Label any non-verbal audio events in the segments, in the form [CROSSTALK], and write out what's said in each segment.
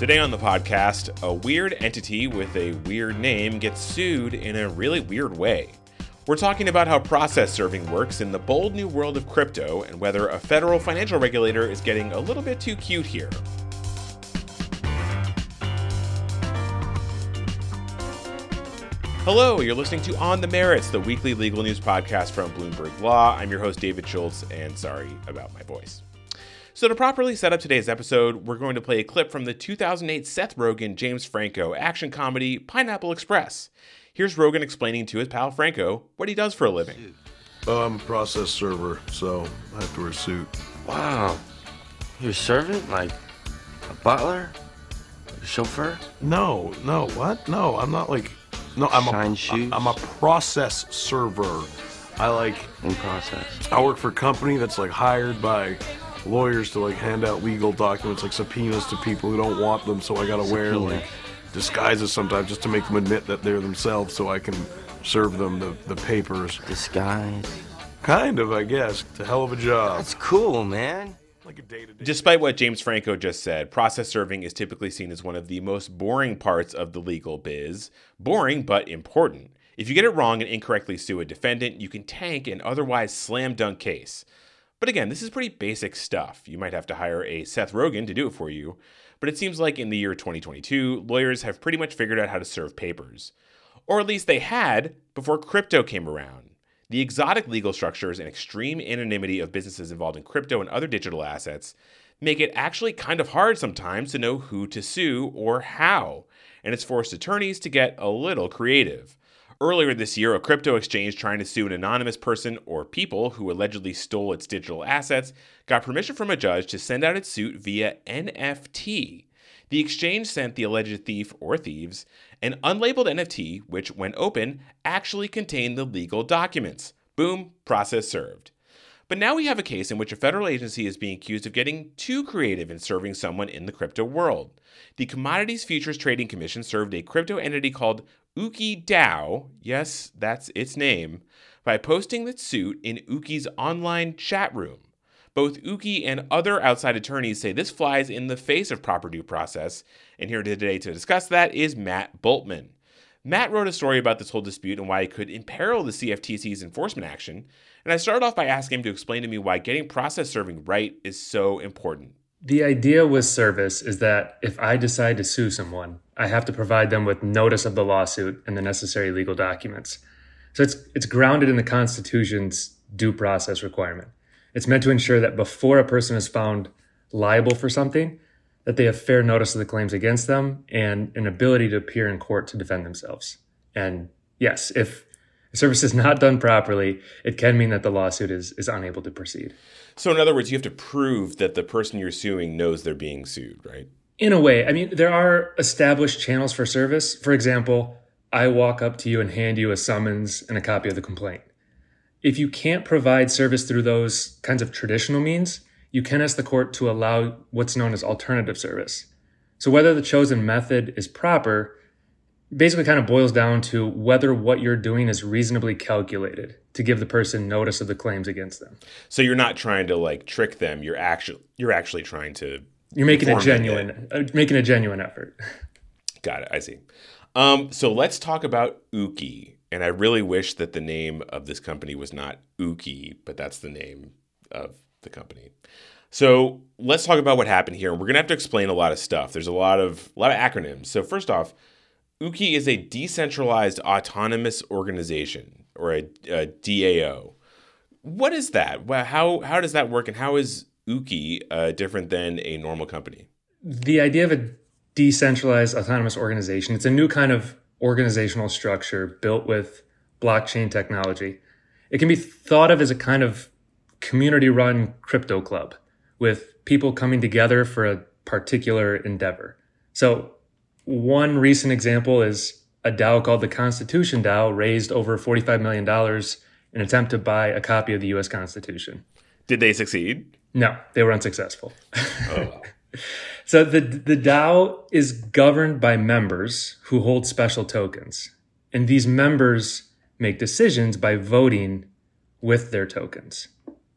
Today on the podcast, a weird entity with a weird name gets sued in a really weird way. We're talking about how process serving works in the bold new world of crypto and whether a federal financial regulator is getting a little bit too cute here. Hello, you're listening to On the Merits, the weekly legal news podcast from Bloomberg Law. I'm your host, David Schultz, and sorry about my voice. So, to properly set up today's episode, we're going to play a clip from the 2008 Seth Rogen James Franco action comedy Pineapple Express. Here's Rogen explaining to his pal Franco what he does for a living. Oh, I'm a process server, so I have to wear a suit. Wow. You're a servant? Like a butler? A chauffeur? No, no, what? No, I'm not like. No, I'm Shine a. shoes? I'm a process server. I like. In process. I work for a company that's like hired by lawyers to like hand out legal documents, like subpoenas to people who don't want them. So I gotta wear Subpoena. like disguises sometimes just to make them admit that they're themselves, so I can serve them the, the papers. Disguise. Kind of, I guess. It's a hell of a job. That's cool, man. like a day to day. Despite what James Franco just said, process serving is typically seen as one of the most boring parts of the legal biz. Boring, but important. If you get it wrong and incorrectly sue a defendant, you can tank an otherwise slam dunk case. But again, this is pretty basic stuff. You might have to hire a Seth Rogen to do it for you. But it seems like in the year 2022, lawyers have pretty much figured out how to serve papers. Or at least they had before crypto came around. The exotic legal structures and extreme anonymity of businesses involved in crypto and other digital assets make it actually kind of hard sometimes to know who to sue or how, and it's forced attorneys to get a little creative. Earlier this year, a crypto exchange trying to sue an anonymous person or people who allegedly stole its digital assets got permission from a judge to send out its suit via NFT. The exchange sent the alleged thief or thieves an unlabeled NFT, which, when open, actually contained the legal documents. Boom, process served. But now we have a case in which a federal agency is being accused of getting too creative in serving someone in the crypto world. The Commodities Futures Trading Commission served a crypto entity called Ooki DAO, yes, that's its name, by posting the suit in Ooki's online chat room. Both Ooki and other outside attorneys say this flies in the face of proper due process, and here today to discuss that is Matt Bultman. Matt wrote a story about this whole dispute and why it could imperil the CFTC's enforcement action, and I started off by asking him to explain to me why getting process serving right is so important. The idea with service is that if I decide to sue someone, I have to provide them with notice of the lawsuit and the necessary legal documents. So it's it's grounded in the Constitution's due process requirement. It's meant to ensure that before a person is found liable for something, that they have fair notice of the claims against them and an ability to appear in court to defend themselves. And yes, if service is not done properly, it can mean that the lawsuit is, is unable to proceed. So, in other words, you have to prove that the person you're suing knows they're being sued, right? In a way, I mean, there are established channels for service. For example, I walk up to you and hand you a summons and a copy of the complaint. If you can't provide service through those kinds of traditional means, you can ask the court to allow what's known as alternative service. So whether the chosen method is proper basically kind of boils down to whether what you're doing is reasonably calculated to give the person notice of the claims against them. So you're not trying to like trick them. You're actually you're actually trying to. You're making a genuine uh, making a genuine effort. [LAUGHS] Got it. I see. Um, so let's talk about Ooki. And I really wish that the name of this company was not Ooki, but that's the name of the company. So let's talk about what happened here. And We're gonna have to explain a lot of stuff. There's a lot of a lot of acronyms. So first off, Ooki is a decentralized autonomous organization or a, a DAO. What is that? Well, how how does that work, and how is Ooki uh, different than a normal company? the idea of a decentralized autonomous organization it's a new kind of organizational structure built with blockchain technology it can be thought of as a kind of community run crypto club with people coming together for a particular endeavor so one recent example is a dao called the constitution dao raised over $45 million in an attempt to buy a copy of the us constitution Did they succeed? no they were unsuccessful Oh. [LAUGHS] So the the DAO is governed by members who hold special tokens, and these members make decisions by voting with their tokens.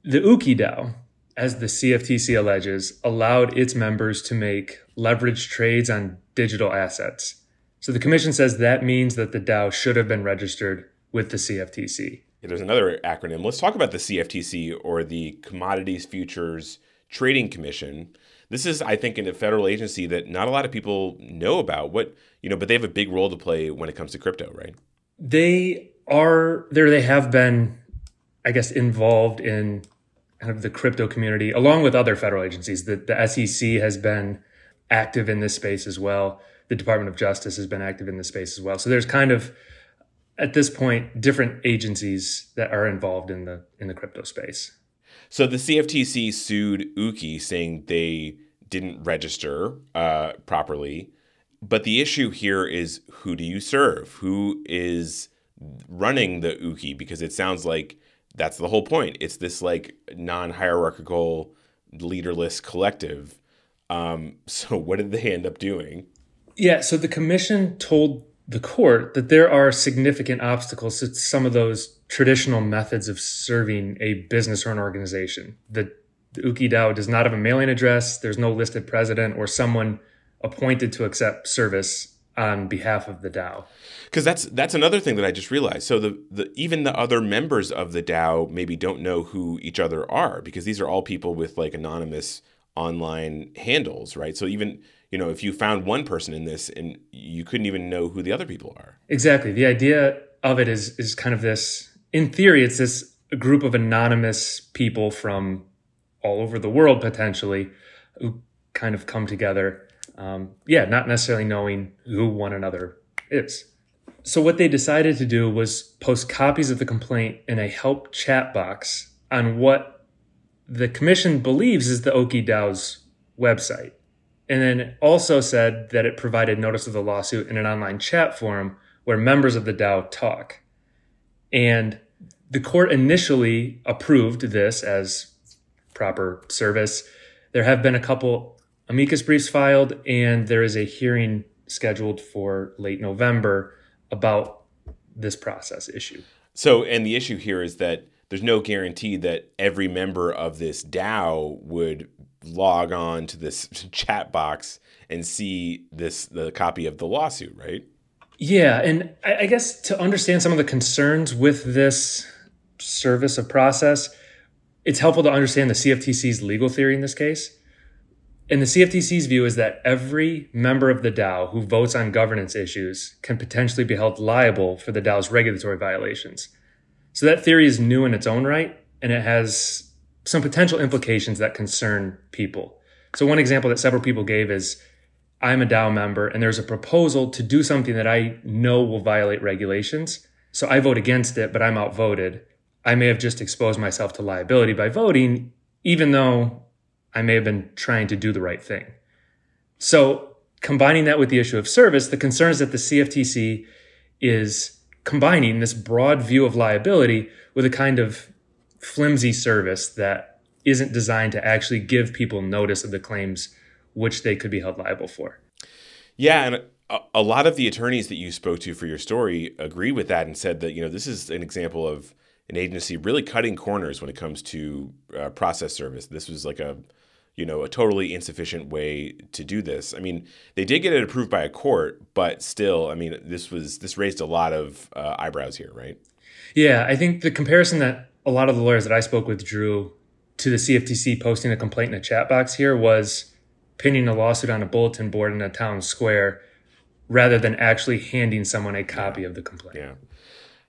The Ooki DAO as the CFTC alleges, allowed its members to make leveraged trades on digital assets. So the commission says that means that the DAO should have been registered with the CFTC. Yeah, there's another acronym. Let's talk about the CFTC or the Commodities Futures Trading Commission. This is, I think, in a federal agency that not a lot of people know about. What you know, but they have a big role to play when it comes to crypto, right? They are there. They have been, I guess, involved in kind of the crypto community, along with other federal agencies. The, the SEC has been active in this space as well. The Department of Justice has been active in this space as well. So there's kind of at this point different agencies that are involved in the in the crypto space. So the CFTC sued Ooki saying they didn't register uh, properly. But the issue here is who do you serve? Who is running the Ooki? Because it sounds like that's the whole point. It's this like non hierarchical, leaderless collective. Um, [LAUGHS] so what did they end up doing? Yeah, so the commission told the court that there are significant obstacles to some of those traditional methods of serving a business or an organization. The, the Ooki DAO does not have a mailing address. There's no listed president or someone appointed to accept service on behalf of the DAO. Because that's that's another thing that I just realized. So the, the even the other members of the DAO maybe don't know who each other are because these are all people with like anonymous online handles, right? So even you know if you found one person in this and you couldn't even know who the other people are. Exactly. The idea of it is is kind of this. In theory, it's this group of anonymous people from all over the world potentially who kind of come together. Um, yeah, not necessarily knowing who one another is. So what they decided to do was post copies of the complaint in a help chat box on what the commission believes is the Ooki DAO's website. And then also said that it provided notice of the lawsuit in an online chat forum where members of the DAO talk. And the court initially approved this as proper service. There have been a couple amicus briefs filed, and there is a hearing scheduled for late November about this process issue. So, and the issue here is that there's no guarantee that every member of this DAO would log on to this [LAUGHS] chat box and see this the copy of the lawsuit, right? Yeah, and I, guess to understand some of the concerns with this service of process, it's helpful to understand the CFTC's legal theory in this case. And the CFTC's view is that every member of the DAO who votes on governance issues can potentially be held liable for the DAO's regulatory violations. So that theory is new in its own right, and it has some potential implications that concern people. So one example that several people gave is I'm a DAO member and there's a proposal to do something that I know will violate regulations. So I vote against it, but I'm outvoted. I may have just exposed myself to liability by voting, even though I may have been trying to do the right thing. So combining that with the issue of service, the concern is that the CFTC is combining this broad view of liability with a kind of flimsy service that isn't designed to actually give people notice of the claims which they could be held liable for. Yeah, and a, lot of the attorneys that you spoke to for your story agree with that and said that you know this is an example of an agency really cutting corners when it comes to uh, process service. This was like a you know a totally insufficient way to do this. I mean, they did get it approved by a court, but still, I mean, this was this raised a lot of uh, eyebrows here, right? Yeah, I think the comparison that a lot of the lawyers that I spoke with drew to the CFTC posting a complaint in a chat box here was pinning a lawsuit on a bulletin board in a town square rather than actually handing someone a copy yeah. of the complaint. Yeah.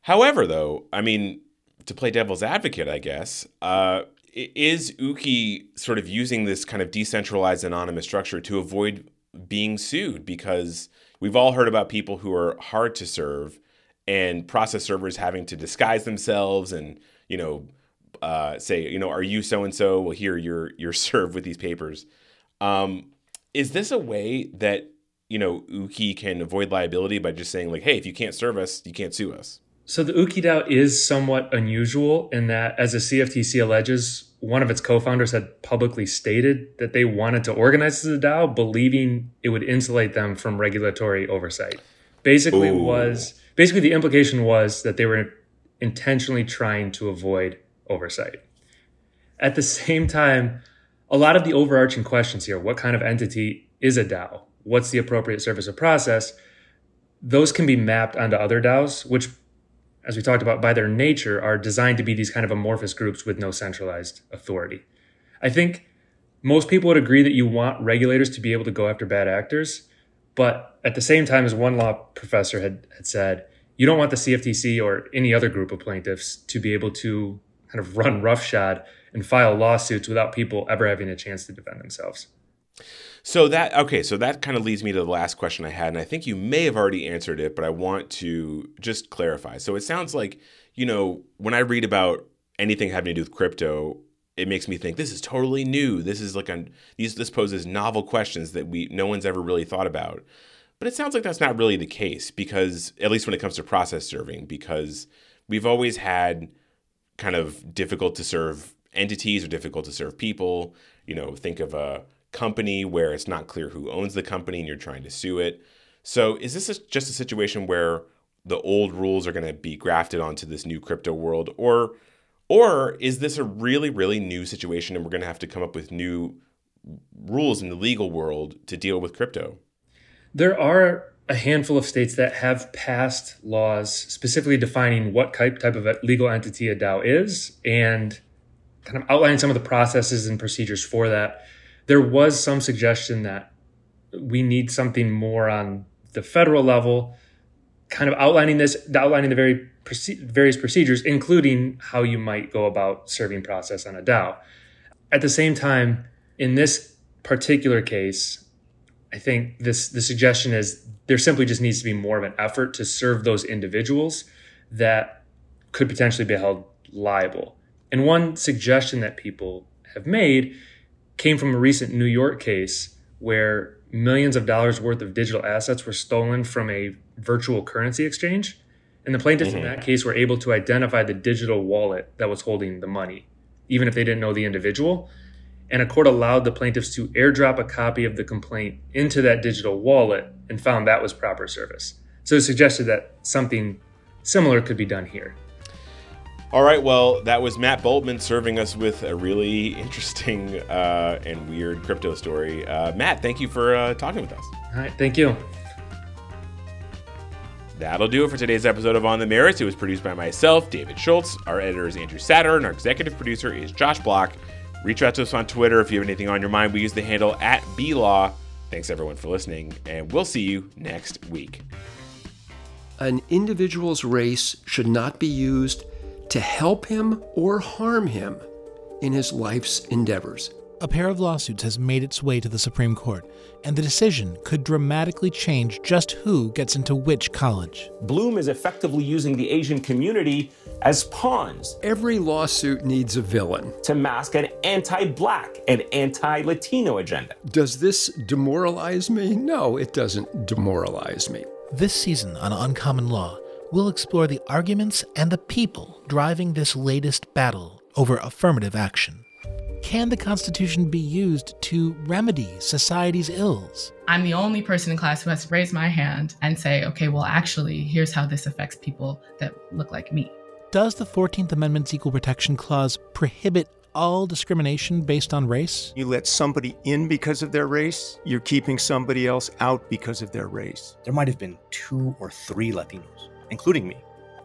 However, though, I mean, to play devil's advocate, I guess, uh, is Ooki sort of using this kind of decentralized anonymous structure to avoid being sued? Because we've all heard about people who are hard to serve and process servers having to disguise themselves and you know, uh, say, you know, are you so and so? Well, here you're you're [LAUGHS] served with these papers. Um, is this a way that you know Ooki can avoid liability by just saying like, hey, if you can't serve us, you can't sue us? So the Ooki DAO is somewhat unusual in that, as the CFTC alleges, one of its co-founders had publicly stated that they wanted to organize as a DAO, believing it would insulate them from regulatory oversight. Basically, Ooh. was basically the implication was that they were intentionally trying to avoid oversight. At the same time, a lot of the overarching questions here what kind of entity is a DAO? What's the appropriate service or process? Those can be mapped onto other DAOs, which, as we talked about, by their nature, are designed to be these kind of amorphous groups with no centralized authority. I think most people would agree that you want regulators to be able to go after bad actors. But at the same time, as one law professor had, had said, you don't want the CFTC or any other group of plaintiffs to be able to kind of run roughshod and file lawsuits without people ever having a chance to defend themselves. So that okay, so that kind of leads me to the last question I had, and I think you may have already answered it, but I want to just clarify. So it sounds like, you know, when I read about anything having to do with crypto, it makes me think this is totally new. This is like a these this poses novel questions that we no one's ever really thought about. But it sounds like that's not really the case because at least when it comes to process serving, because we've always had kind of difficult to serve entities or difficult to serve people. You know, think of a company where it's not clear who owns the company and you're trying to sue it. So is this just a situation where the old rules are going to be grafted onto this new crypto world or or is this a really really new situation and we're going to have to come up with new rules in the legal world to deal with crypto? There are a handful of states that have passed laws specifically defining what type type of legal entity a DAO is and kind of outlining some of the processes and procedures for that. There was some suggestion that we need something more on the federal level, kind of outlining this, outlining the very various procedures, including how you might go about serving process on a DAO. At the same time, in this particular case, I think this the suggestion is there simply just needs to be more of an effort to serve those individuals that could potentially be held liable. And one suggestion that people have made came from a recent New York case where millions of dollars worth of digital assets were stolen from a virtual currency exchange. And the plaintiffs mm-hmm. in that case were able to identify the digital wallet that was holding the money, even if they didn't know the individual. And a court allowed the plaintiffs to airdrop a copy of the complaint into that digital wallet and found that was proper service. So it suggested that something similar could be done here. All right, well, that was Matt Bultman serving us with a really interesting uh, and weird crypto story. Uh, Matt, thank you for uh, talking with us. All right, thank you. That'll do it for today's episode of On the Merits. It was produced by myself, David Schultz. Our editor is Andrew Satter, and our executive producer is Josh Block. Reach out to us on Twitter if you have anything on your mind. We use the handle at BLaw. Thanks everyone for listening, and we'll see you next week. An individual's race should not be used to help him or harm him in his life's endeavors a pair of lawsuits has made its way to the Supreme Court, and the decision could dramatically change just who gets into which college. Blum is effectively using the Asian community as pawns. Every lawsuit needs a villain to mask an anti black and anti Latino agenda. Does this demoralize me? No, it doesn't demoralize me. This season on Uncommon Law, we'll explore the arguments and the people driving this latest battle over affirmative action. Can the Constitution be used to remedy society's ills? I'm the only person in class who has to raise my hand and say, okay, well, actually, here's how this affects people that look like me. Does the 14th Amendment's Equal Protection Clause prohibit all discrimination based on race? You let somebody in because of their race, you're keeping somebody else out because of their race. There might have been two or three Latinos, including me.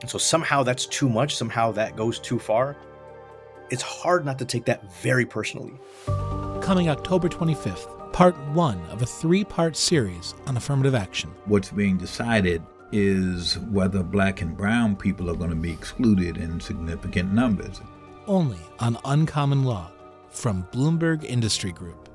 And so somehow that's too much, somehow that goes too far it's hard not to take that very personally. Coming October 25th, part one of a three part series on affirmative action. What's being decided is whether black and brown people are going to be excluded in significant numbers. Only on Uncommon Law from Bloomberg Industry Group.